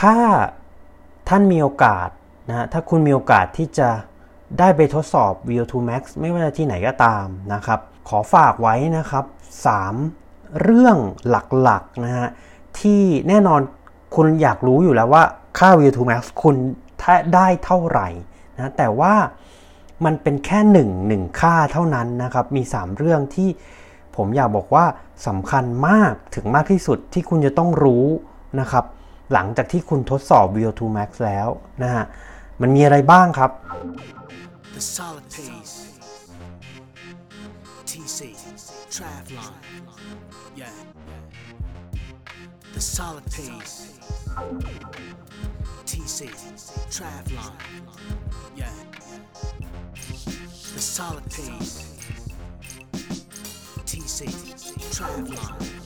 ถ้าท่านมีโอกาสนะฮะถ้าคุณมีโอกาสที่จะได้ไปทดสอบ VO2 Max ไม่ว่าจะที่ไหนก็ตามนะครับ ขอฝากไว้นะครับ 3 เรื่องหลักๆนะฮะที่แน่นอนคุณอยากรู้อยู่แล้วว่าค่า VO2 Max คุณได้เท่าไหร่นะแต่ว่ามันเป็นแค่หนึ่งหนึ่งค่าเท่านั้นนะครับ มี 3 เรื่องที่ผมอยากบอกว่าสำคัญมากถึงมากที่สุดที่คุณจะต้องรู้นะครับ หลังจากที่คุณทดสอบ VO2 Max แล้วนะฮะ มันมีอะไรบ้างครับ The solid pace. TC. Travlon. Yeah. The solid pace. TC. Travlon. Yeah. The solid pace. TC. Travlon.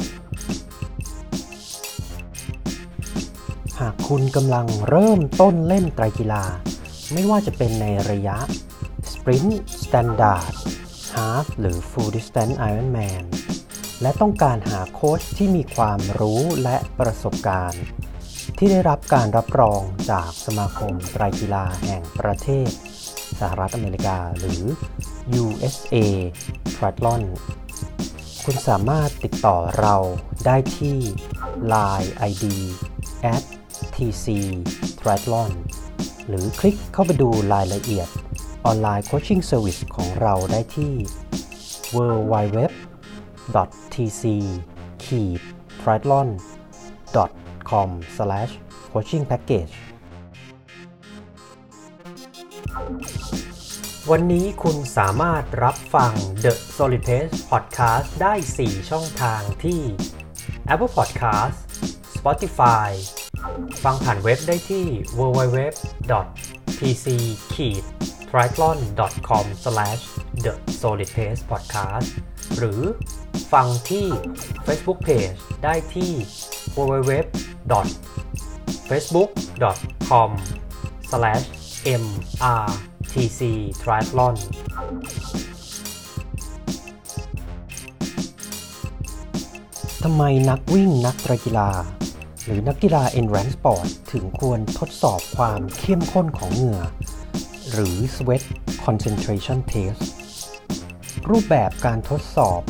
หากคุณกำลังเริ่มต้นเล่นไตรกีฬา ไม่ว่าจะเป็นในระยะ Sprint Standard Half หรือ Full Distance Ironman และต้องการหาโค้ชที่มีความรู้และประสบการณ์ ที่ได้รับการรับรองจากสมาคมไตรกีฬาแห่งประเทศ สหรัฐอเมริกาหรือ USA Triathlon คุณสามารถติดต่อเราได้ที่ Line ID at tc triathlon หรือคลิกเข้าไปดูรายละเอียดออนไลน์โคชชิ่งเซอร์วิสของเราได้ที่ www tc triathlon com coaching package วันนี้คุณสามารถรับฟัง The Solid Pace Podcast ได้ 4 ช่องทางที่ Apple Podcast Spotify ฟังผ่านเว็บได้ที่ www tc triathlon com the solid pace podcast หรือฟังที่ Facebook Page ได้ที่ www facebook com mrtc triathlon ทำไมนักวิ่งนักตรกีฬา หรือนักกีฬา endurance sport ถึงควรทดสอบความเข้มข้นของเหงื่อ หรือ sweat concentration test รูปแบบการทดสอบ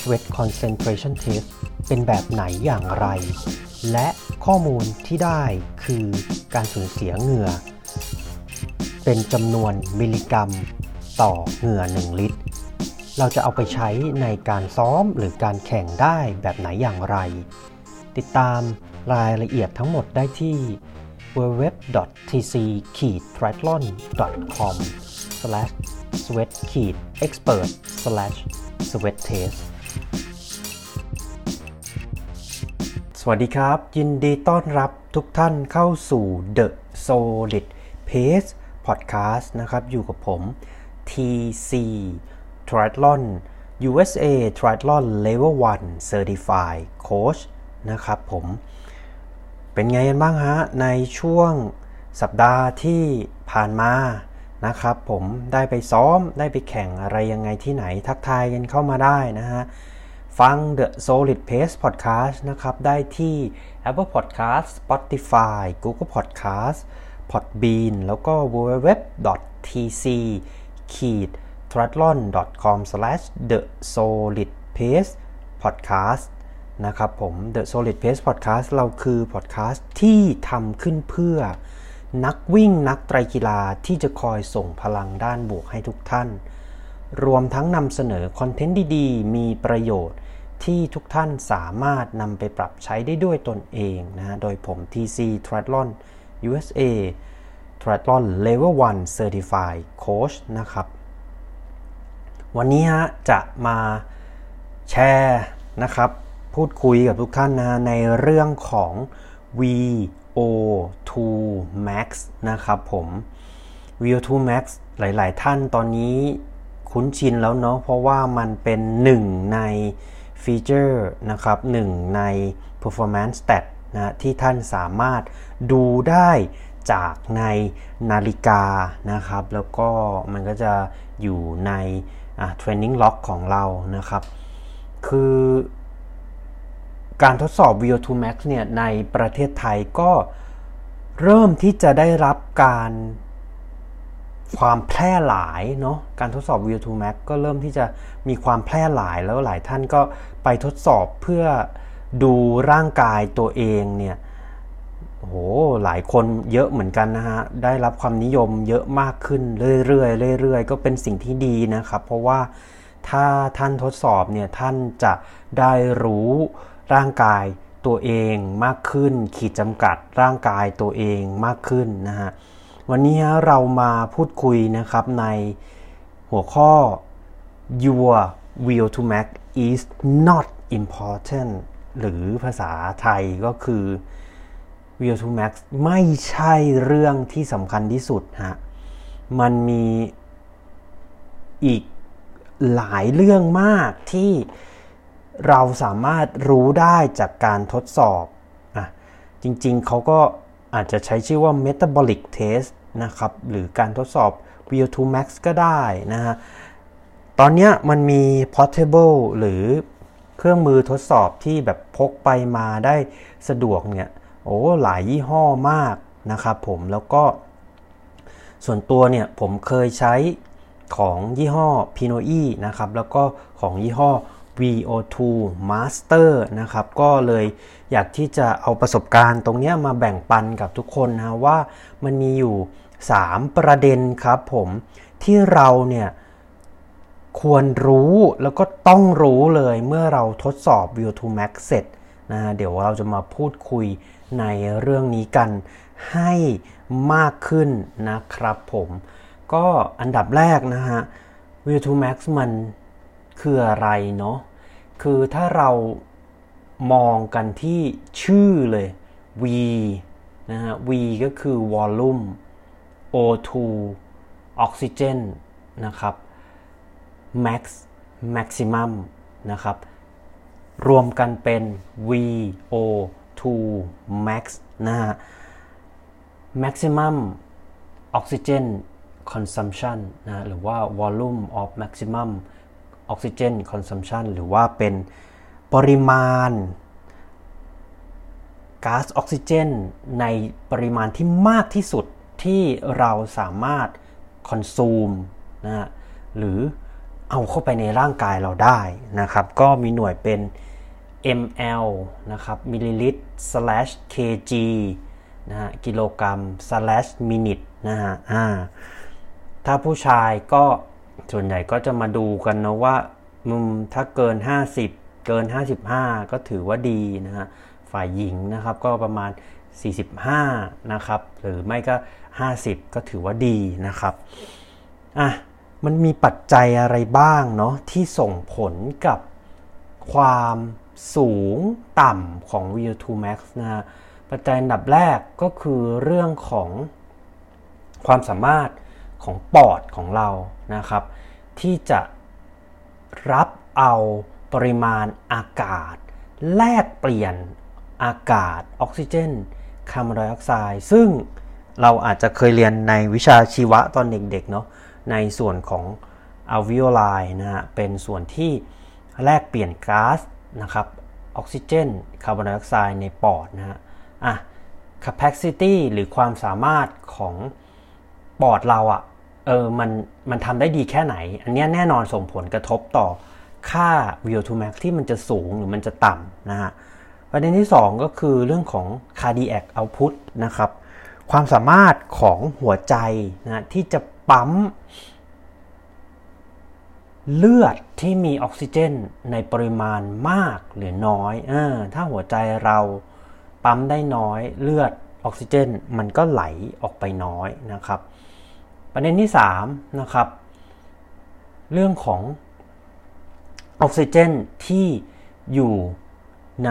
sweat concentration test เป็นแบบไหนอย่างไร และข้อมูลที่ได้คือการสูญเสียเหงื่อ เป็นจำนวนมิลลิกรัม ต่อเหงื่อ 1 ลิตร เราจะเอาไปใช้ในการซ้อมหรือการแข่งได้แบบไหนอย่างไร ติดตาม รายละเอียดทั้งหมดได้ที่ www.tc-triathlon.com sweat-expert sweat test สวัสดีครับ ยินดีต้อนรับทุกท่านเข้าสู่ The Solid Pace Podcast นะครับ อยู่กับผม TC Triathlon USA Triathlon Level 1 Certified Coach นะครับผม เป็นไงกันบ้างฮะในช่วงสัปดาห์ที่ผ่านมานะครับ ผมได้ไปซ้อมได้ไปแข่งอะไรยังไงที่ไหนทักทายกันเข้ามาได้นะฮะฟัง The Solid Pace Podcast นะครับ ได้ที่ Apple Podcast Spotify Google Podcast Podbean แล้วก็ www.tc k e t h r a t l o n c o m t h e s o l i d p a c e p o d c a s t นะครับผม The Solid Pace Podcast เราคือ podcast ที่ทำขึ้นเพื่อนักวิ่งนักไตรกีฬาที่จะคอยส่งพลังด้านบวกให้ทุกท่าน รวมทั้งนำเสนอคอนเทนต์ดีๆ มีประโยชน์ที่ทุกท่านสามารถนำไปปรับใช้ได้ด้วยตนเองนะโดยผม TC Triathlon USA Triathlon Level 1 Certified Coach นะครับ วันนี้ฮะจะมาแชร์นะครับ พูดคุยกับทุกท่านนะในเรื่องของ VO2 Max นะครับผม VO2 Max หลาย ๆ ท่านตอนนี้คุ้นชินแล้วเนาะเพราะว่ามันเป็นหนึ่งในฟีเจอร์นะครับหนึ่งใน performance stat นะที่ท่านสามารถดูได้จากในนาฬิกานะครับ แล้วก็มันก็จะอยู่ใน training log ของเรานะครับ คือ การทดสอบ VO2 Max เนี่ยในประเทศไทยก็เริ่มที่จะได้รับการความแพร่หลายเนาะการทดสอบ VO2 Max ก็เริ่มที่จะมีความแพร่หลายแล้วหลายท่านก็ไปทดสอบเพื่อดูร่างกายตัวเองเนี่ยโอ้โหหลายคนเยอะเหมือนกันนะฮะ ได้รับความนิยมเยอะมากขึ้นเรื่อยๆเรื่อยๆ ก็เป็นสิ่งที่ดีนะครับ เพราะว่าถ้าท่านทดสอบเนี่ยท่านจะได้รู้ ร่างกายตัวเองมากขึ้น ขีดจำกัดร่างกายตัวเองมากขึ้นนะฮะวันนี้เรามาพูดคุยนะครับในหัวข้อ your will to max is not important หรือภาษาไทยก็คือ will to max ไม่ใช่เรื่องที่สำคัญที่สุดฮะมันมีอีกหลายเรื่องมากที่ เราสามารถรู้ได้จากการทดสอบอะจริงๆ เขาก็อาจจะใช้ชื่อว่า metabolic test นะครับหรือการทดสอบ VO2 max ก็ได้นะฮะตอนนี้มันมี portable หรือเครื่องมือทดสอบที่แบบพกไปมาได้สะดวกเนี่ยโอ้หลายยี่ห้อมากนะครับผมแล้วก็ ส่วนตัวเนี่ยผมเคยใช้ของยี่ห้อ Pinoe นะครับแล้วก็ของยี่ห้อ VO2 Master นะครับ ก็เลยอยากที่จะเอาประสบการณ์ตรงนี้มาแบ่งปันกับทุกคนนะว่ามันมีอยู่ 3 ประเด็นครับผมที่เราเนี่ยควรรู้แล้วก็ต้องรู้เลยเมื่อเราทดสอบ VO2 Max เสร็จนะเดี๋ยวเราจะมาพูดคุยในเรื่องนี้กันให้มากขึ้นนะครับผม ก็อันดับแรกนะฮะ VO2 Max มันคืออะไรเนาะ คือถ้าเรามองกันที่ชื่อเลย V นะฮะ V ก็คือ volume O2 oxygen นะครับ max maximum นะครับ รวมกันเป็น VO2 max นะฮะ maximum oxygen consumption นะหรือว่า volume of maximum oxygen consumption หรือว่าเป็นปริมาณก๊าซออกซิเจนในปริมาณที่มากที่สุดที่เราสามารถ consume นะหรือเอาเข้าไปในร่างกายเราได้นะครับ ก็มีหน่วยเป็น ml นะครับมิลลิลิตร slash kg นะฮะกิโลกรัม slash minute นะฮะอ่าถ้าผู้ชายก็ ส่วนใหญ่ก็จะมาดูกันนะว่ามุมถ้าเกิน 50 เกิน 55 ก็ถือว่าดีนะฮะฝ่ายหญิงนะครับก็ประมาณ 45 นะครับ หรือไม่ก็ 50 ก็ถือว่าดีนะครับอะมันมีปัจจัยอะไรบ้างเนาะที่ส่งผลกับความสูงต่ำของ VO2 max นะฮะปัจจัยอันดับแรกก็คือเรื่องของความสามารถของปอดของเรานะครับ ที่จะรับเอาปริมาณอากาศ แลกเปลี่ยนอากาศออกซิเจนคาร์บอนไดออกไซด์ซึ่งเราอาจจะเคยเรียนในวิชาชีวะตอนเด็กๆเนาะในส่วนของอัลวิโอไลนะฮะเป็นส่วนที่แลกเปลี่ยนก๊าซนะครับออกซิเจนคาร์บอนไดออกไซด์ในปอดนะฮะอะ capacity หรือความสามารถของปอดเราอะ่ะ เออมันมันทำได้ดีแค่ไหน อันนี้แน่นอนส่งผลกระทบต่อค่า VO2 max ที่มันจะสูงหรือมันจะต่ำนะฮะประเด็นที่ 2 ก็คือเรื่องของ cardiac output นะครับ ความสามารถของหัวใจนะที่จะปั๊มเลือดที่มีออกซิเจนในปริมาณมากหรือน้อยอถ้าหัวใจเราปั๊มได้น้อยเลือดออกซิเจน มันก็ไหลออกไปน้อยนะครับ ประเด็นที่3นะครับเรื่องของออกซิเจนที่อยู่ใน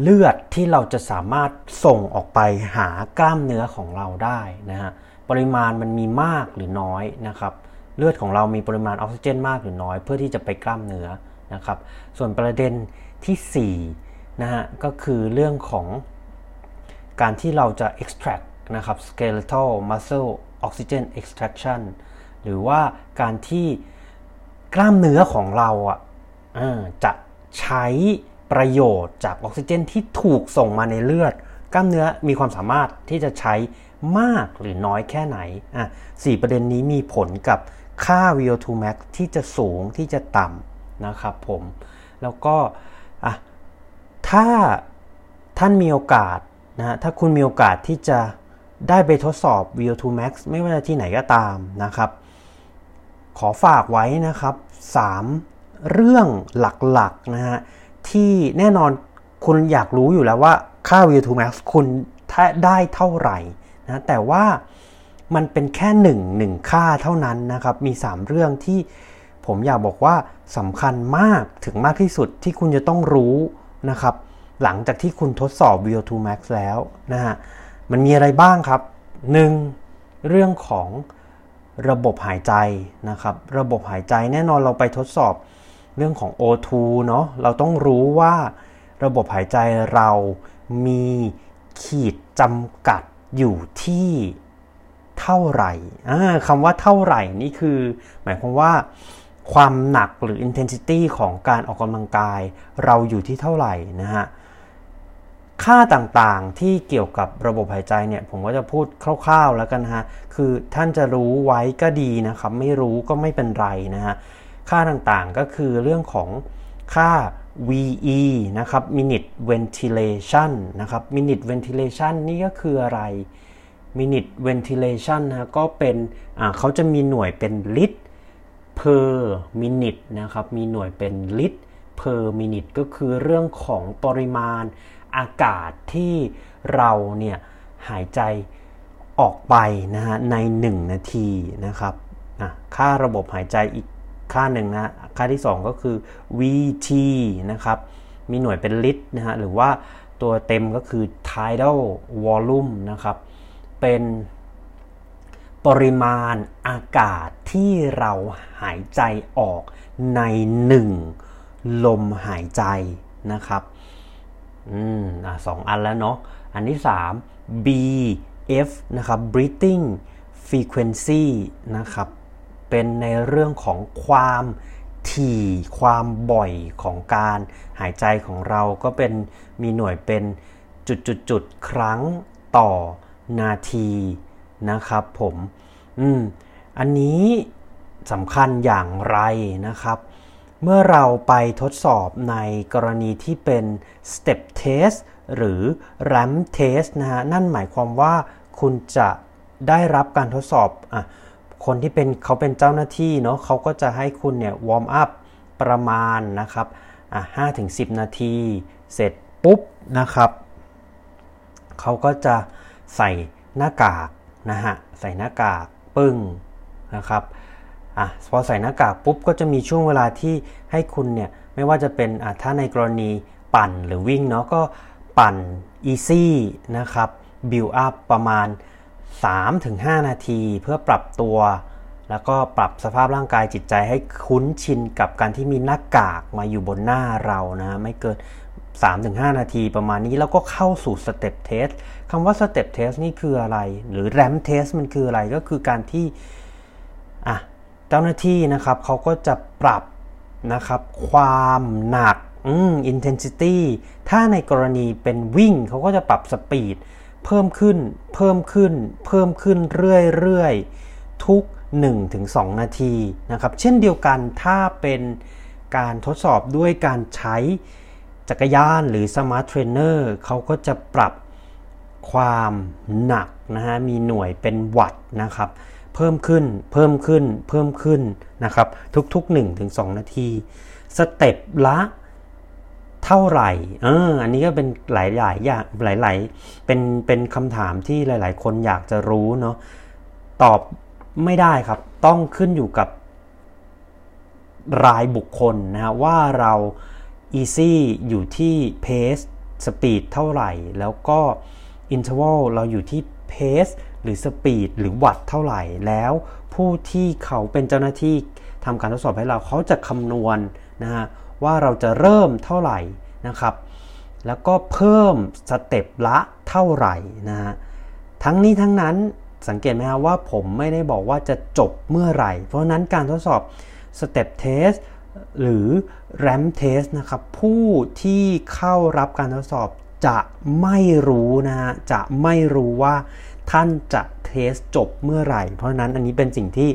เลือดที่เราจะสามารถส่งออกไปหากล้ามเนื้อของเราได้นะฮะปริมาณมันมีมากหรือน้อยนะครับ เลือดของเรามีปริมาณออกซิเจนมากหรือน้อย เพื่อที่จะไปกล้ามเนื้อนะครับ ส่วนประเด็นที่4นะฮะก็คือเรื่องของการที่เราจะ extract นะครับ skeletal muscle oxygen extraction หรือว่าการที่กล้ามเนื้อของเราอะจะใช้ประโยชน์จากออกซิเจนที่ถูกส่งมาในเลือด กล้ามเนื้อมีความสามารถที่จะใช้มากหรือน้อยแค่ไหนอะสี่ประเด็นนี้มีผลกับค่า VO2 max ที่จะสูงที่จะต่ำนะครับผมแล้วก็อะถ้าท่านมีโอกาสนะถ้าคุณมีโอกาสที่จะ ได้ไปทดสอบ VO2 max ไม่ว่าที่ไหนก็ตามนะครับ ขอฝากไว้นะครับ 3 เรื่องหลักๆนะฮะที่แน่นอนคุณอยากรู้อยู่แล้วว่าค่า VO2 max คุณได้เท่าไหร่นะแต่ว่ามันเป็นแค่หนึ่งหนึ่งค่าเท่านั้นนะครับ มี 3 เรื่องที่ผมอยากบอกว่าสำคัญมากถึงมากที่สุดที่คุณจะต้องรู้นะครับ หลังจากที่คุณทดสอบ VO2 max แล้วนะฮะ มันมีอะไรบ้างครับ 1. เรื่องของระบบหายใจนะครับ ระบบหายใจแน่นอนเราไปทดสอบเรื่องของ O2 เนาะเราต้องรู้ว่าระบบหายใจเรามีขีดจำกัดอยู่ที่เท่าไหร่คำว่าเท่าไหร่นี่คือ หมายความว่าความหนักหรือ intensity ของการออกกำลังกายเราอยู่ที่เท่าไหร่นะฮะ ค่าต่างๆที่เกี่ยวกับระบบหายใจเนี่ยผมก็จะพูดคร่าวๆแล้วกันฮะคือท่านจะรู้ไว้ก็ดีนะครับ ไม่รู้ก็ไม่เป็นไรนะฮะค่าต่างๆก็คือเรื่องของค่า VE นะครับ minute ventilation นะครับ minute ventilation นี่ก็คืออะไร minute ventilation นะก็เป็นเขาจะมีหน่วยเป็นลิตร per minute นะครับ มีหน่วยเป็นลิตร per minute ก็คือเรื่องของปริมาณ อากาศที่เราเนี่ยหายใจออกไปนะฮะใน 1 นาทีนะครับค่าระบบหายใจอีกค่าหนึ่งนะค่าที่ 2 ก็คือ VT นะครับมีหน่วยเป็นลิตรนะฮะหรือว่าตัวเต็มก็คือ tidal volume นะครับเป็นปริมาณอากาศที่เราหายใจออกใน 1 ลมหายใจนะครับ อืมอะสองอันแล้วเนาะ อันที่ 3 BF นะครับ breathing frequency นะครับ เป็นในเรื่องของความถี่ความบ่อยของการหายใจของเราก็เป็นมีหน่วยเป็นจุดๆๆครั้งต่อนาทีนะครับผม อืม อันนี้สำคัญอย่างไรนะครับ เมื่อเราไปทดสอบในกรณีที่เป็น step test หรือ ramp test นะฮะ นั่นหมายความว่าคุณจะได้รับการทดสอบอะคนที่เป็นเขาเป็นเจ้าหน้าที่เนาะเขาก็จะให้คุณเนี่ยวอร์มอัพประมาณนะครับอะห้าถึงสินาที เสร็จปุ๊บนะครับ เขาก็จะใส่หน้ากากนะฮะ ใส่หน้ากากปึ้งนะครับ อะพอใส่หน้ากากปุ๊บก็จะมีช่วงเวลาที่ให้คุณเนี่ยไม่ว่าจะเป็นอะถ้าในกรณีปั่นหรือวิ่งเนาะก็ปั่น easy นะครับ build up ประมาณ 3-5 นาที เพื่อปรับตัว แล้วก็ปรับสภาพร่างกายจิตใจให้คุ้นชินกับการที่มีหน้ากากมาอยู่บนหน้าเรานะไม่เกิน 3-5 นาทีประมาณนี้แล้วก็เข้าสู่ step testคำว่า step test นี่คืออะไร หรือ ramp test มันคืออะไรก็คือการที่อะ เจ้าหน้าที่นะครับเขาก็จะปรับนะครับความหนักอืม intensity ถ้าในกรณีเป็นวิ่งเขาก็จะปรับ speed เพิ่มขึ้นเพิ่มขึ้น เพิ่มขึ้นเรื่อยๆ ทุก 1-2 นาทีนะครับ เช่นเดียวกันถ้าเป็นการทดสอบด้วยการใช้จักรยานหรือ smart trainer เขาก็จะปรับความหนักนะฮะมีหน่วยเป็นวัตต์นะครับ เพิ่มขึ้น เพิ่มขึ้น เพิ่มขึ้นนะครับ ทุกๆ1-2นาที step ละเท่าไหร่เอออันนี้ก็เป็นหลายหลายอย่างหลายหลายเป็นเป็นคำถามที่หลาย ๆ คนอยากจะรู้เนาะตอบไม่ได้ครับ ต้องขึ้นอยู่กับรายบุคคลนะฮะว่าเรา easy อยู่ที่ pace speed เท่าไหร่ แล้วก็ interval เราอยู่ที่ pace หรือ speed หรือวัตต์เท่าไหร่แล้วผู้ที่เขาเป็นเจ้าหน้าที่ทำการทดสอบให้เราเขาจะคำนวณนะฮะว่าเราจะเริ่มเท่าไหร่นะครับ แล้วก็เพิ่มสเต็ปละเท่าไหร่นะฮะทั้งนี้ทั้งนั้นสังเกตไหมครับว่าผมไม่ได้บอกว่าจะจบเมื่อไหร่ เพราะนั้นการทดสอบstep test หรือ ramp test นะครับผู้ที่เข้ารับการทดสอบจะไม่รู้นะฮะจะไม่รู้ว่า ท่านจะ test จบเมื่อไหร่ เพราะนั้นอันนี้เป็นสิ่งที่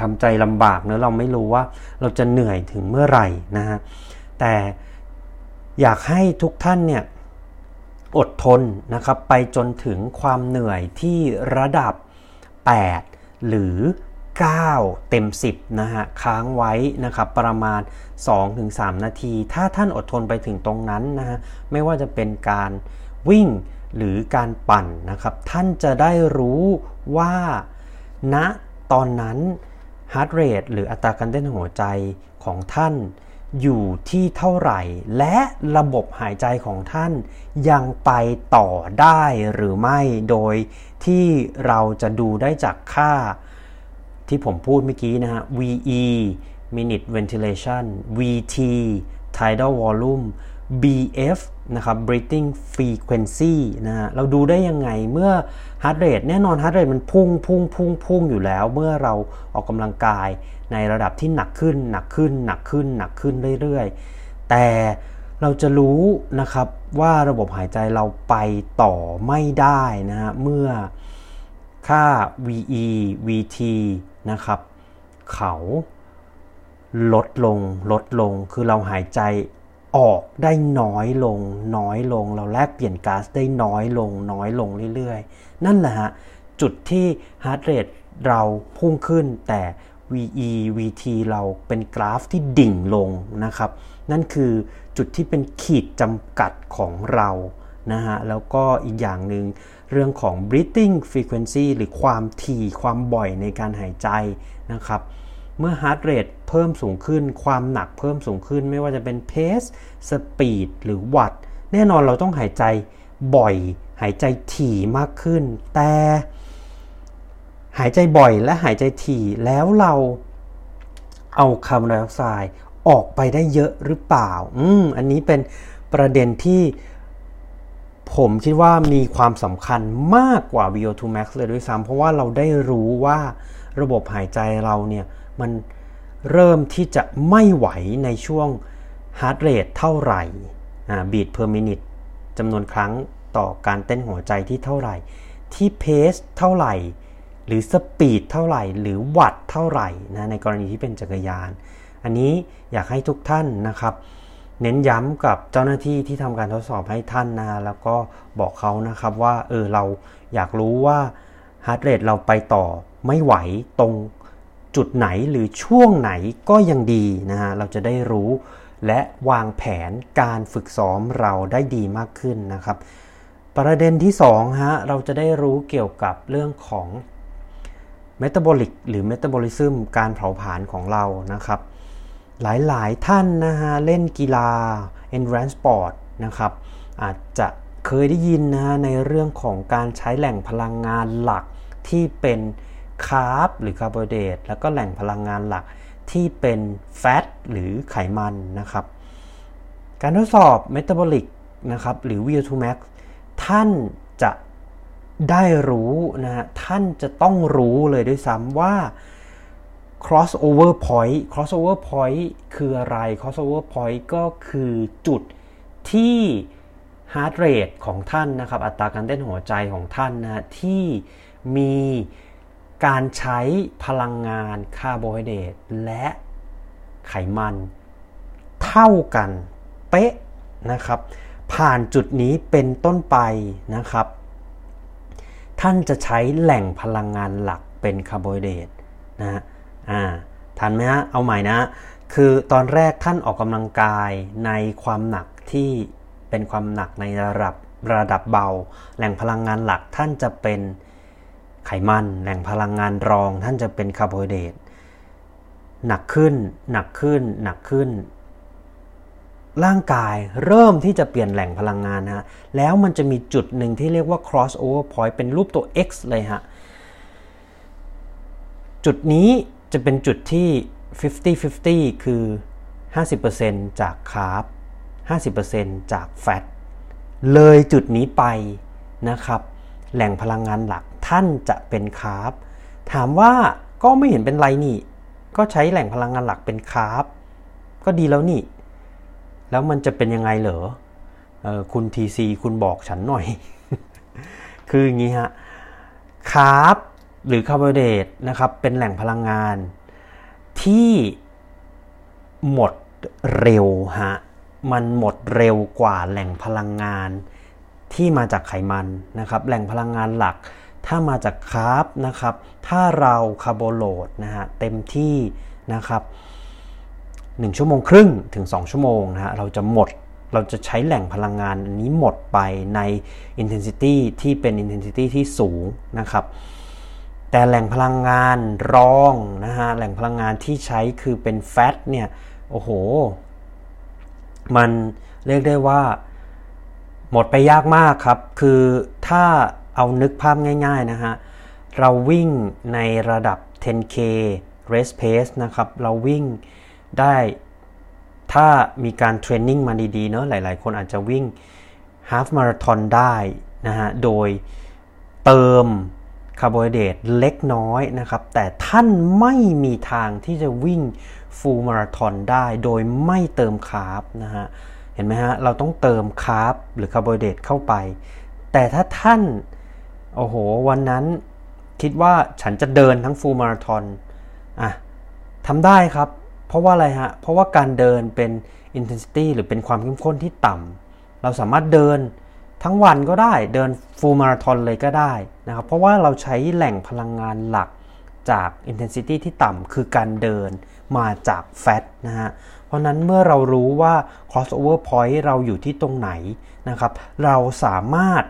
ทำใจลำบากเนะเราไม่รู้ว่าเราจะเหนื่อยถึงเมื่อไหร่นะฮะแต่อยากให้ทุกท่านเนี่ยอดทนนะครับไปจนถึงความเหนื่อยที่ระดับ 8 หรือ 9 เต็ม 10นะฮะค้างไว้นะครับประมาณ 2-3 นาที ถ้าท่านอดทนไปถึงตรงนั้นนะฮะไม่ว่าจะเป็นการวิ่ง หรือการปั่นนะครับ ท่านจะได้รู้ว่าณนะตอนนั้น heart rate หรืออัตราการเต้นหัวใจของท่านอยู่ที่เท่าไหร่ และระบบหายใจของท่านยังไปต่อได้หรือไม่โดยที่เราจะดูได้จากค่าที่ผมพูดเมื่อกี้นะฮะ VE minute ventilation VT tidal volume BF นะครับ breathing frequency นะฮะ เราดูได้ยังไงเมื่อ heart rate แน่นอน heart rate มันพุ่งพุ่งพุ่งพุ่งอยู่แล้ว เมื่อเราออกกำลังกายในระดับที่หนักขึ้น หนักขึ้น หนักขึ้น หนักขึ้นเรื่อยๆ แต่เราจะรู้นะครับว่าระบบหายใจเราไปต่อไม่ได้นะฮะ เมื่อค่า VE VT นะครับ เขาลดลงลดลงคือเราหายใจ ออกได้น้อยลง น้อยลง เราแลกเปลี่ยนก๊าซได้น้อยลง น้อยลงเรื่อยๆ นั่นแหละฮะ จุดที่ heart rate เราพุ่งขึ้นแต่ VE VT เราเป็นกราฟที่ดิ่งลงนะครับ นั่นคือจุดที่เป็นขีดจำกัดของเรานะฮะ แล้วก็อีกอย่างหนึ่งเรื่องของ breathing frequency หรือความถี่ความบ่อยในการหายใจนะครับ เมื่อ heart rate เพิ่มสูงขึ้น ความหนักเพิ่มสูงขึ้น ไม่ว่าจะเป็น pace speed หรือวัตแน่นอนเราต้องหายใจบ่อย หายใจถี่มากขึ้น แต่หายใจบ่อยและหายใจถี่แล้วเราเอาคาร์บอนไดออกไซด์ออกไปได้เยอะหรือเปล่า อืม อันนี้เป็นประเด็นที่ผมคิดว่ามีความสำคัญมากกว่า VO2 max เลยด้วยซ้ำเพราะว่าเราได้รู้ว่าระบบหายใจเราเนี่ย มันเริ่มที่จะไม่ไหวในช่วง heart rate เท่าไหร่ beat per minute จำนวนครั้งต่อการเต้นหัวใจที่เท่าไหร่ ที่ pace เท่าไหร่ หรือ speed เท่าไหร่ หรือวัตเท่าไหร่นะในกรณีที่เป็นจักรยาน อันนี้อยากให้ทุกท่านนะครับ เน้นย้ำกับเจ้าหน้าที่ที่ทำการทดสอบให้ท่านนะแล้วก็บอกเขานะครับว่าเออเราอยากรู้ว่า heart rate เราไปต่อไม่ไหวตรง จุดไหนหรือช่วงไหนก็ยังดีนะฮะเราจะได้รู้และวางแผนการฝึกซ้อมเราได้ดีมากขึ้นนะครับ ประเด็นที่2ฮะเราจะได้รู้เกี่ยวกับเรื่องของเมตาบอลิกหรือเมตาบอลิซึมการเผาผลาญของเรานะครับ หลายๆท่านนะฮะเล่นกีฬา endurance sport นะครับ อาจจะเคยได้ยินนะในเรื่องของการใช้แหล่งพลังงานหลักที่เป็น คาร์บหรือคาร์โบไฮเดรตแล้วก็แหล่งพลังงานหลักที่เป็นแฟตหรือไขมันนะครับ การทดสอบ metabolic นะครับหรือ VO2 max ท่านจะได้รู้นะฮะท่านจะต้องรู้เลยด้วยซ้ำว่า crossover point crossover point คืออะไร crossover point ก็คือจุดที่ heart rate ของท่านนะครับ อัตราการเต้นหัวใจของท่านนะที่มี การใช้พลังงานคาร์โบไฮเดรตและไขมันเท่ากันเป๊ะนะครับ ผ่านจุดนี้เป็นต้นไปนะครับ ท่านจะใช้แหล่งพลังงานหลักเป็นคาร์โบไฮเดรตนะฮะอ่าทันไหมฮะเอาใหม่นะ คือตอนแรกท่านออกกำลังกายในความหนักที่เป็นความหนักในระดับระดับเบา แหล่งพลังงานหลักท่านจะเป็น ไขมัน แหล่งพลังงานรอง ท่านจะเป็นคาร์โบไฮเดรตหนักขึ้น หนักขึ้น หนักขึ้น ร่างกายเริ่มที่จะเปลี่ยนแหล่งพลังงานนะฮะ แล้วมันจะมีจุดหนึ่งที่เรียกว่า crossover point เป็นรูปตัว X เลยฮะ จุดนี้จะเป็นจุดที่ 50-50 คือ 50%จากคาร์บ50%จากแฟต เลยจุดนี้ไปนะครับ แหล่งพลังงานหลัก ท่านจะเป็นคาร์บถามว่าก็ไม่เห็นเป็นไรนี่ ก็ใช้แหล่งพลังงานหลักเป็นคาร์บก็ดีแล้วนี่ แล้วมันจะเป็นยังไงเหรอออคุณ TC คุณบอกฉันหน่อย คืออย่างนี้ฮะcarb หรือคาร์โบไฮเดรตนะครับเป็นแหล่งพลังงานที่หมดเร็วฮะ มันหมดเร็วกว่าแหล่งพลังงานที่มาจากไขมันนะครับ แหล่งพลังงานหลัก ถ้ามาจาก carb นะครับ ถ้าเรา carbo load นะฮะเต็มที่นะครับ1ชั่วโมงครึ่งถึง 2 ชั่วโมงนะฮะเราจะหมดเราจะใช้แหล่งพลังงานอันนี้หมดไปใน intensity ที่เป็น intensity ที่สูงนะครับ แต่แหล่งพลังงานรองนะฮะแหล่งพลังงานที่ใช้คือเป็นแฟตเนี่ยโอ้โห มันเรียกได้ว่าหมดไปยากมากครับ คือถ้า เอานึกภาพง่ายๆนะฮะ เราวิ่งในระดับ 10k race pace นะครับ เราวิ่งได้ถ้ามีการ training มาดีๆเนาะหลายๆ คนอาจจะวิ่ง half marathon ได้นะฮะ โดยเติมคาร์โบไฮเดรตเล็กน้อยนะครับ แต่ท่านไม่มีทางที่จะวิ่ง full marathon ได้โดยไม่เติม carb นะฮะ เห็นไหมฮะ เราต้องเติม carb หรือคาร์โบไฮเดรตเข้าไป แต่ถ้าท่าน โอ้โห วันนั้นคิดว่าฉันจะเดินทั้ง full marathonอะทำได้ครับ เพราะว่าอะไรฮะ เพราะว่าการเดินเป็น intensity หรือเป็นความเข้มข้นที่ต่ำเราสามารถเดินทั้งวันก็ได้เดินฟูลมาราทอนเลยก็ได้นะครับ เพราะว่าเราใช้แหล่งพลังงานหลักจาก intensity ที่ต่ำคือการเดินมาจากแฟตนะฮะ เพราะนั้นเมื่อเรารู้ว่า crossover point เราอยู่ที่ตรงไหนนะครับ เราสามารถ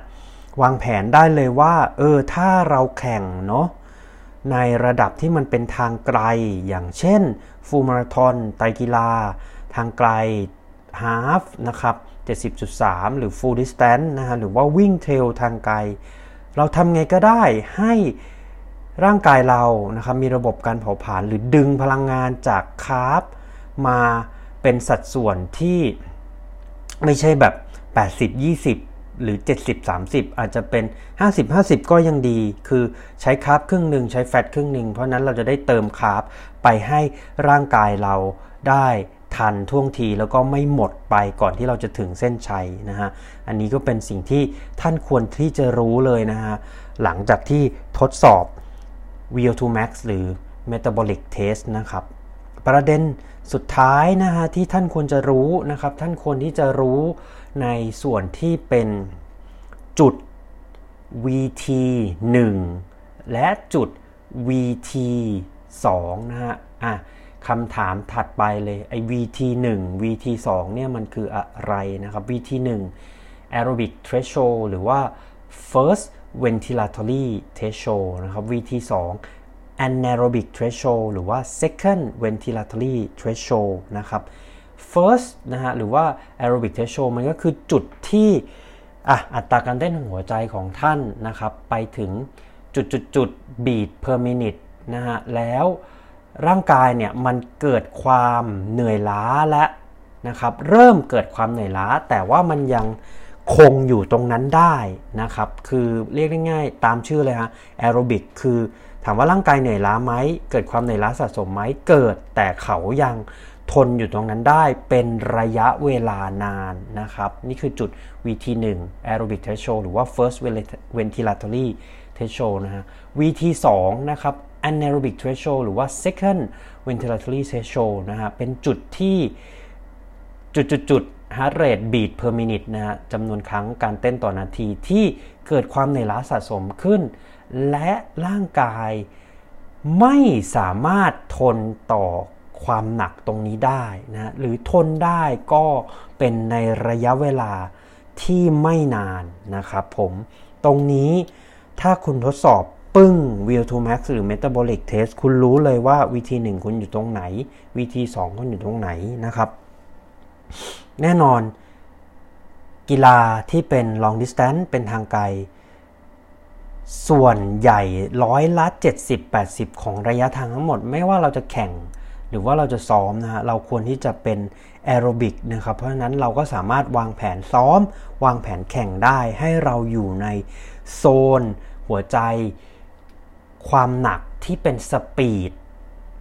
วางแผนได้เลยว่า เออ ถ้าเราแข่งเนาะในระดับที่มันเป็นทางไกล อย่างเช่น ฟูลมาราทอนไตรกีฬา ทางไกลฮาฟนะครับ 70.3 หรือ full distance นะฮะ หรือว่าวิ่งเทรลทางไกล เราทำไงก็ได้ให้ร่างกายเรานะครับมีระบบการเผาผลาญหรือดึงพลังงานจากคาร์บมาเป็นสัดส่วนที่ไม่ใช่แบบ 80-20 หรือ 70-30 อาจจะเป็น 50-50 ก็ยังดี คือใช้คาร์บครึ่งหนึ่งใช้แฟตครึ่งหนึ่งเพราะนั้นเราจะได้เติมคาร์บไปให้ร่างกายเราได้ทันท่วงทีแล้วก็ไม่หมดไปก่อนที่เราจะถึงเส้นชัยนะฮะ อันนี้ก็เป็นสิ่งที่ท่านควรที่จะรู้เลยนะฮะ หลังจากที่ทดสอบ VO2 max หรือ metabolic test นะครับ ประเด็นสุดท้ายนะฮะที่ท่านควรจะรู้นะครับ ท่านควรที่จะรู้ ในส่วนที่เป็นจุด VT 1และจุด VT 2นะฮะอะคำถามถัดไปเลยไอ้ VT 1 VT 2เนี่ยมันคืออะไรนะครับ VT 1 aerobic threshold หรือว่า first ventilatory threshold นะครับ VT 2 anaerobic threshold หรือว่า second ventilatory threshold นะครับ first นะฮะหรือว่า aerobic threshold มันก็คือจุดที่อะอัตราการเต้นหัวใจของท่านนะครับ ไปถึงจุดจุดจุด beat per minute นะฮะแล้วร่างกายเนี่ยมันเกิดความเหนื่อยล้าและนะครับ เริ่มเกิดความเหนื่อยล้า แต่ว่ามันยังคงอยู่ตรงนั้นได้นะครับ คือเรียกง่ายๆตามชื่อเลยฮะแอโรบิกคือถามว่าร่างกายเหนื่อยล้าไหม เกิดความเหนื่อยล้าสะสมไหมเกิดแต่เขายัง ทนอยู่ตรงนั้นได้เป็นระยะเวลานานนะครับ นี่คือจุด VT1 aerobic threshold หรือว่า first ventilatory threshold นะฮะ VT2 นะครับ anaerobic threshold หรือว่า second ventilatory threshold นะฮะ เป็นจุดที่จุดจุดจุด heart rate beat per minute นะฮะจำนวนครั้งการเต้นต่อนาทีที่เกิดความเหนื่อยล้าสะสมขึ้น และร่างกายไม่สามารถทนต่อ ความหนักตรงนี้ได้นะหรือทนได้ก็เป็นในระยะเวลาที่ไม่นานนะครับผมตรงนี้ถ้าคุณทดสอบปึ้ง VO2 max หรือ metabolic test คุณรู้เลยว่า VT 1คุณอยู่ตรงไหน VT 2คุณอยู่ตรงไหนนะครับ แน่นอน กีฬาที่เป็น long distance เป็นทางไกล ส่วนใหญ่ร้อยละ 70-80 ของระยะทางทั้งหมด ไม่ว่าเราจะแข่ง หรือว่าเราจะซ้อมนะฮะเราควรที่จะเป็นแอโรบิกนะครับ เพราะฉะนั้นเราก็สามารถวางแผนซ้อม วางแผนแข่งได้ให้เราอยู่ในโซน หัวใจ ความหนักที่เป็นสปีด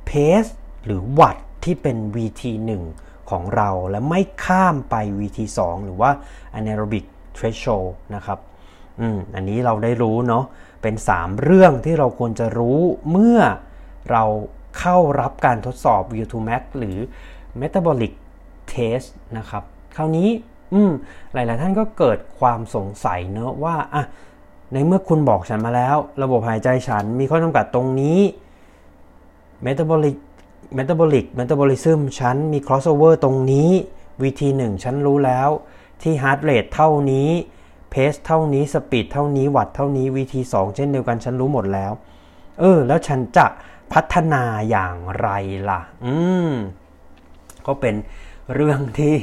เพสหรือวัตที่เป็น VT1 ของเราและไม่ข้ามไป VT2 หรือว่า anaerobic threshold นะครับอืมอันนี้เราได้รู้เนาะเป็น 3 เรื่องที่เราควรจะรู้เมื่อเรา เข้ารับการทดสอบ VO2 max หรือ metabolic test นะครับ คราวนี้อืมหลาย ๆ ท่านก็เกิดความสงสัยเนอะว่าอะในเมื่อคุณบอกฉันมาแล้ว ระบบหายใจฉันมีข้อจำกัดตรงนี้ metabolic metabolic metabolism ฉันมี crossover ตรงนี้ VT1 ฉันรู้แล้วที่ heart rate เท่านี้ pace เท่านี้ speed เท่านี้วัตเท่านี้ VT2 เช่นเดียวกันฉันรู้หมดแล้ว เออ แล้วฉันจะ พัฒนาอย่างไรล่ะ อืม ก็เป็นเรื่องที่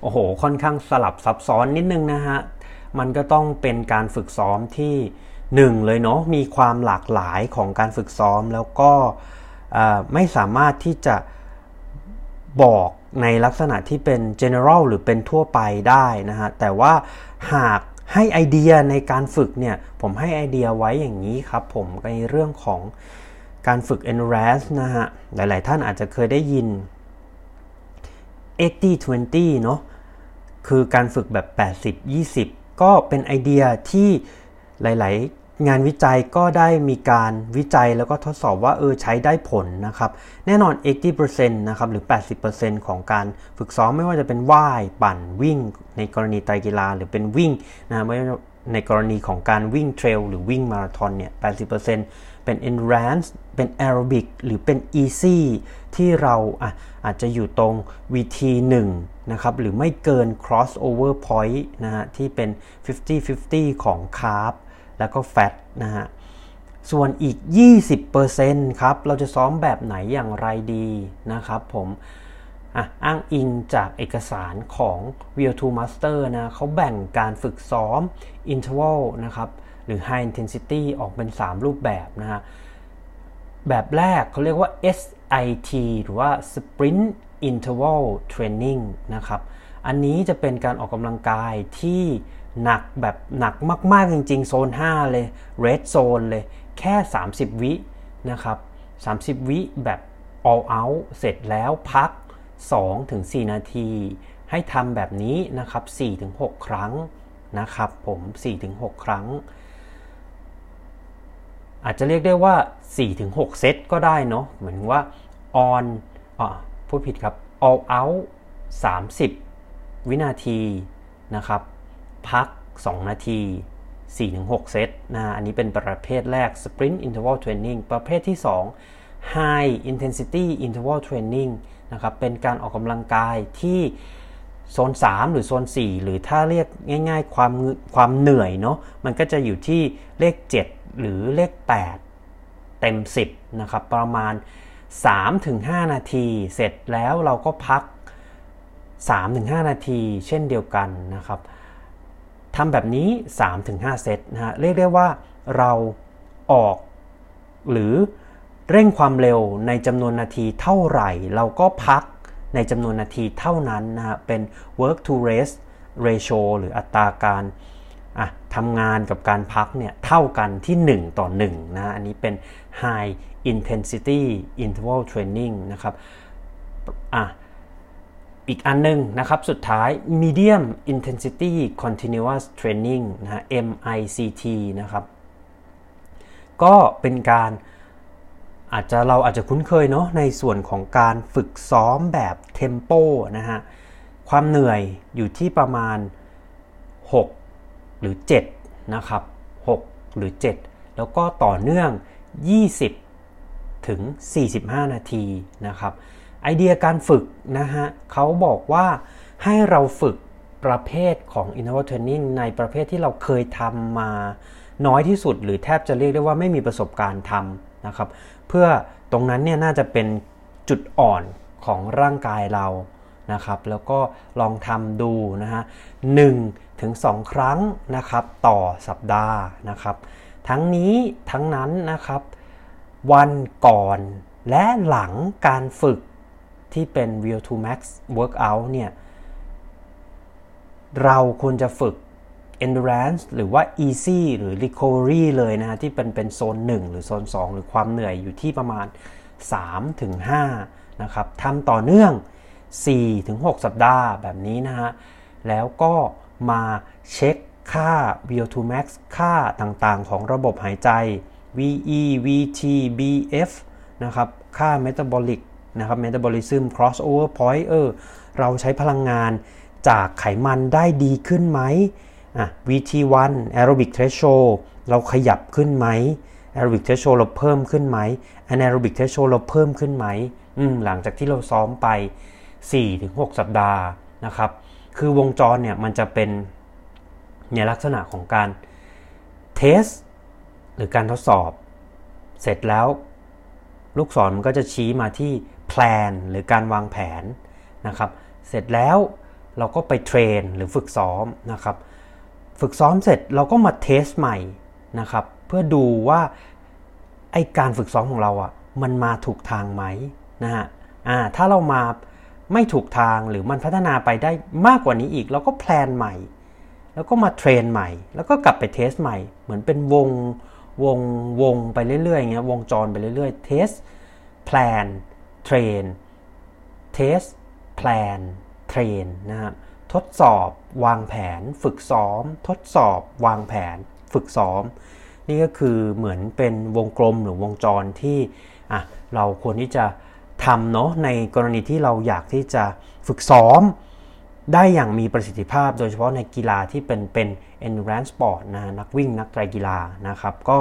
โอ้โห ค่อนข้างสลับซับซ้อนนิดนึงนะฮะ มันก็ต้องเป็นการฝึกซ้อมที่หนึ่งเลยเนาะ มีความหลากหลายของการฝึกซ้อมแล้วก็ไม่สามารถที่จะบอกในลักษณะที่เป็น general หรือเป็นทั่วไปได้นะฮะ แต่ว่าหากให้ไอเดียในการฝึกเนี่ย ผมให้ไอเดียไว้อย่างนี้ครับผมในเรื่องของ การฝึก endurance นะฮะ หลายๆ ท่านอาจจะเคยได้ยิน 80-20 เนาะ คือการฝึกแบบ 80-20 ก็เป็นไอเดียที่หลาย ๆ งานวิจัยก็ได้มีการวิจัยแล้วก็ทดสอบว่าเออใช้ได้ผลนะครับ แน่นอน 80%นะครับ หรือ 80%ของการฝึกซ้อมไม่ว่าจะเป็นว่าย ปั่น วิ่ง ในกรณีไตรกีฬาหรือเป็นวิ่งนะไม่ในกรณีของการวิ่งเทรลหรือวิ่งมาราธอนเนี่ย 80% เป็น endurance เป็น aerobic หรือเป็น easy ที่เราอะอาจจะอยู่ตรง VT 1นะครับ หรือไม่เกิน crossover point นะฮะ ที่เป็น 50-50 ของ carb แล้วก็ fat นะฮะ ส่วนอีก 20%ครับ เราจะซ้อมแบบไหนอย่างไรดีนะครับผมอ้างอิงจากเอกสารของ VO2 Master นะเขาแบ่งการฝึกซ้อม interval นะครับ รือ high intensity ออกเป็น 3 รูปแบบนะฮะ แบบแรกเขาเรียกว่า SIT หรือว่า Sprint Interval Training นะครับ อันนี้จะเป็นการออกกำลังกายที่หนักแบบหนักมาก ๆ จริง ๆ โซน 5 เลย Red Zone เลย แค่ 30 วินะครับ 30 วิแบบ all out เสร็จแล้วพัก 2-4 นาที ให้ทำแบบนี้นะครับ 4-6 ครั้งนะครับผม 4-6 ครั้ง อาจจะเรียกได้ว่า 4-6 เซตก็ได้เนาะเหมือนว่า on อ่าพูดผิดครับ all out 30 วินาทีนะครับ พัก 2 นาที 4-6 เซตนะอันนี้เป็นประเภทแรก Sprint Interval Training ประเภทที่ 2 High Intensity Interval Training นะครับ เป็นการออกกำลังกายที่โซน 3 หรือโซน 4 หรือถ้าเรียกง่าย ๆ ความความเหนื่อยเนาะมันก็จะอยู่ที่เลข 7 หรือเลข 8 เต็ม 10 นะครับ ประมาณ 3-5 นาที เสร็จแล้วเราก็พัก 3-5 นาที เช่นเดียวกันนะครับทำแบบนี้ 3-5 เซตนะฮะเรียกได้ว่าเราออกหรือเร่งความเร็วในจำนวนนาทีเท่าไหร่ เราก็พักในจำนวนนาทีเท่านั้นนะฮะเป็น work to rest ratio หรืออัตราการ ทำงานกับการพักเนี่ยเท่ากันที่ 1 ต่อ1นะอันนี้เป็น high intensity interval training นะครับอะอีกอันนึงนะครับสุดท้าย medium intensity continuous training นะ MICT นะครับก็เป็นการอาจจะเราอาจจะคุ้นเคยเนาะในส่วนของการฝึกซ้อมแบบเทมโปนะฮะความเหนื่อยอยู่ที่ประมาณ 6 หรือ7นะครับ6หรือ 7 แล้วก็ต่อเนื่อง 20 ถึง 45 นาทีนะครับ ไอเดียการฝึกนะฮะเขาบอกว่าให้เราฝึกประเภทของ interval training ในประเภทที่เราเคยทำมาน้อยที่สุด หรือแทบจะเรียกได้ว่าไม่มีประสบการณ์ทำนะครับ เพื่อตรงนั้นเนี่ยน่าจะเป็นจุดอ่อนของร่างกายเรานะครับ แล้วก็ลองทำดูนะฮะหนึ่ง ถึงสองครั้งนะครับต่อสัปดาห์นะครับ ทั้งนี้ทั้งนั้นนะครับวันก่อนและหลังการฝึกที่เป็น Real to Max Workout เนี่ยเราควรจะฝึก endurance หรือว่า easy หรือ recovery เลยนะฮะที่เป็นเป็นโซน 1 หรือโซน 2 หรือความเหนื่อยอยู่ที่ประมาณ3ถึง5นะครับทำต่อเนื่อง4ถึง6สัปดาห์แบบนี้นะฮะแล้วก็ มาเช็คค่า VO2 max ค่าต่างๆ ของระบบหายใจ VE VT BF นะครับ ค่า metabolic นะครับ metabolism crossover point เออ เราใช้พลังงานจากไขมันได้ดีขึ้นไหมอะ VT1 aerobic threshold เราขยับขึ้นไหม aerobic threshold เราเพิ่มขึ้นไหม anaerobic threshold เราเพิ่มขึ้นไหมอืมหลังจากที่เราซ้อมไป 4-6 สัปดาห์นะครับ คือวงจรเนี่ยมันจะเป็นในลักษณะของการเทสหรือการทดสอบ เสร็จแล้วลูกศรมันก็จะชี้มาที่ plan หรือการวางแผนนะครับ เสร็จแล้วเราก็ไป train หรือฝึกซ้อมนะครับ ฝึกซ้อมเสร็จเราก็มา test ใหม่นะครับ เพื่อดูว่าไอ้การฝึกซ้อมของเราอะ่ะมันมาถูกทางไหมนะฮะอ่าถ้าเรามา ไม่ถูกทางหรือมันพัฒนาไปได้มากกว่านี้อีก เราก็ plan ใหม่ แล้วก็มา train ใหม่ แล้วก็กลับไป test ใหม่ เหมือนเป็นวงวงวงไปเรื่อยๆอย่างเงี้ยวงจรไปเรื่อยๆ test plan train test plan train นะครับทดสอบวางแผน ฝึกซ้อม ทดสอบวางแผน ฝึกซ้อม นี่ก็คือเหมือนเป็นวงกลมหรือวงจรที่อะเราควรที่จะ ทำเนาะในกรณีที่เราอยากที่จะฝึกซ้อม ได้อย่างมีประสิทธิภาพ โดยเฉพาะในกีฬาที่เป็นเป็น endurance sport นะนักวิ่งนักไตรกีฬานะครับ ก็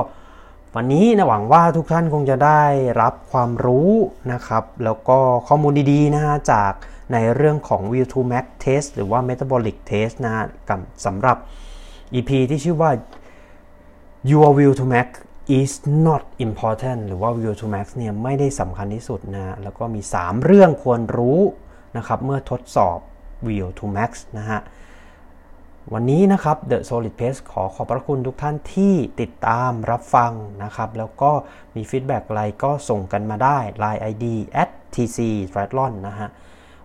วันนี้นะหวังว่าทุกท่านคงจะได้รับความรู้นะครับ แล้วก็ข้อมูลดีๆนะฮะจากในเรื่องของ w i l to Max Test หรือว่า Metabolic Test นะฮะสำหรับ EP ที่ชื่อว่า Your Will to Max is not important หรือว่า Will to Max เนี่ยไม่ได้สำคัญที่สุดนะแล้วก็มี 3 เรื่องควรรู้นะครับเมื่อทดสอบ Will to Max นะฮะวันนี้นะครับ The Solid Pace ขอขอบพระคุณทุกท่านที่ติดตามรับฟังนะครับ แล้วก็มีฟีดแบ็กอะไรก็ส่งกันมาได้ Line ID at tc triathlon นะฮะ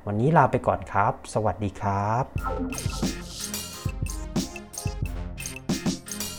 วันนี้ลาไปก่อนครับ สวัสดีครับ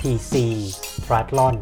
tc triathlon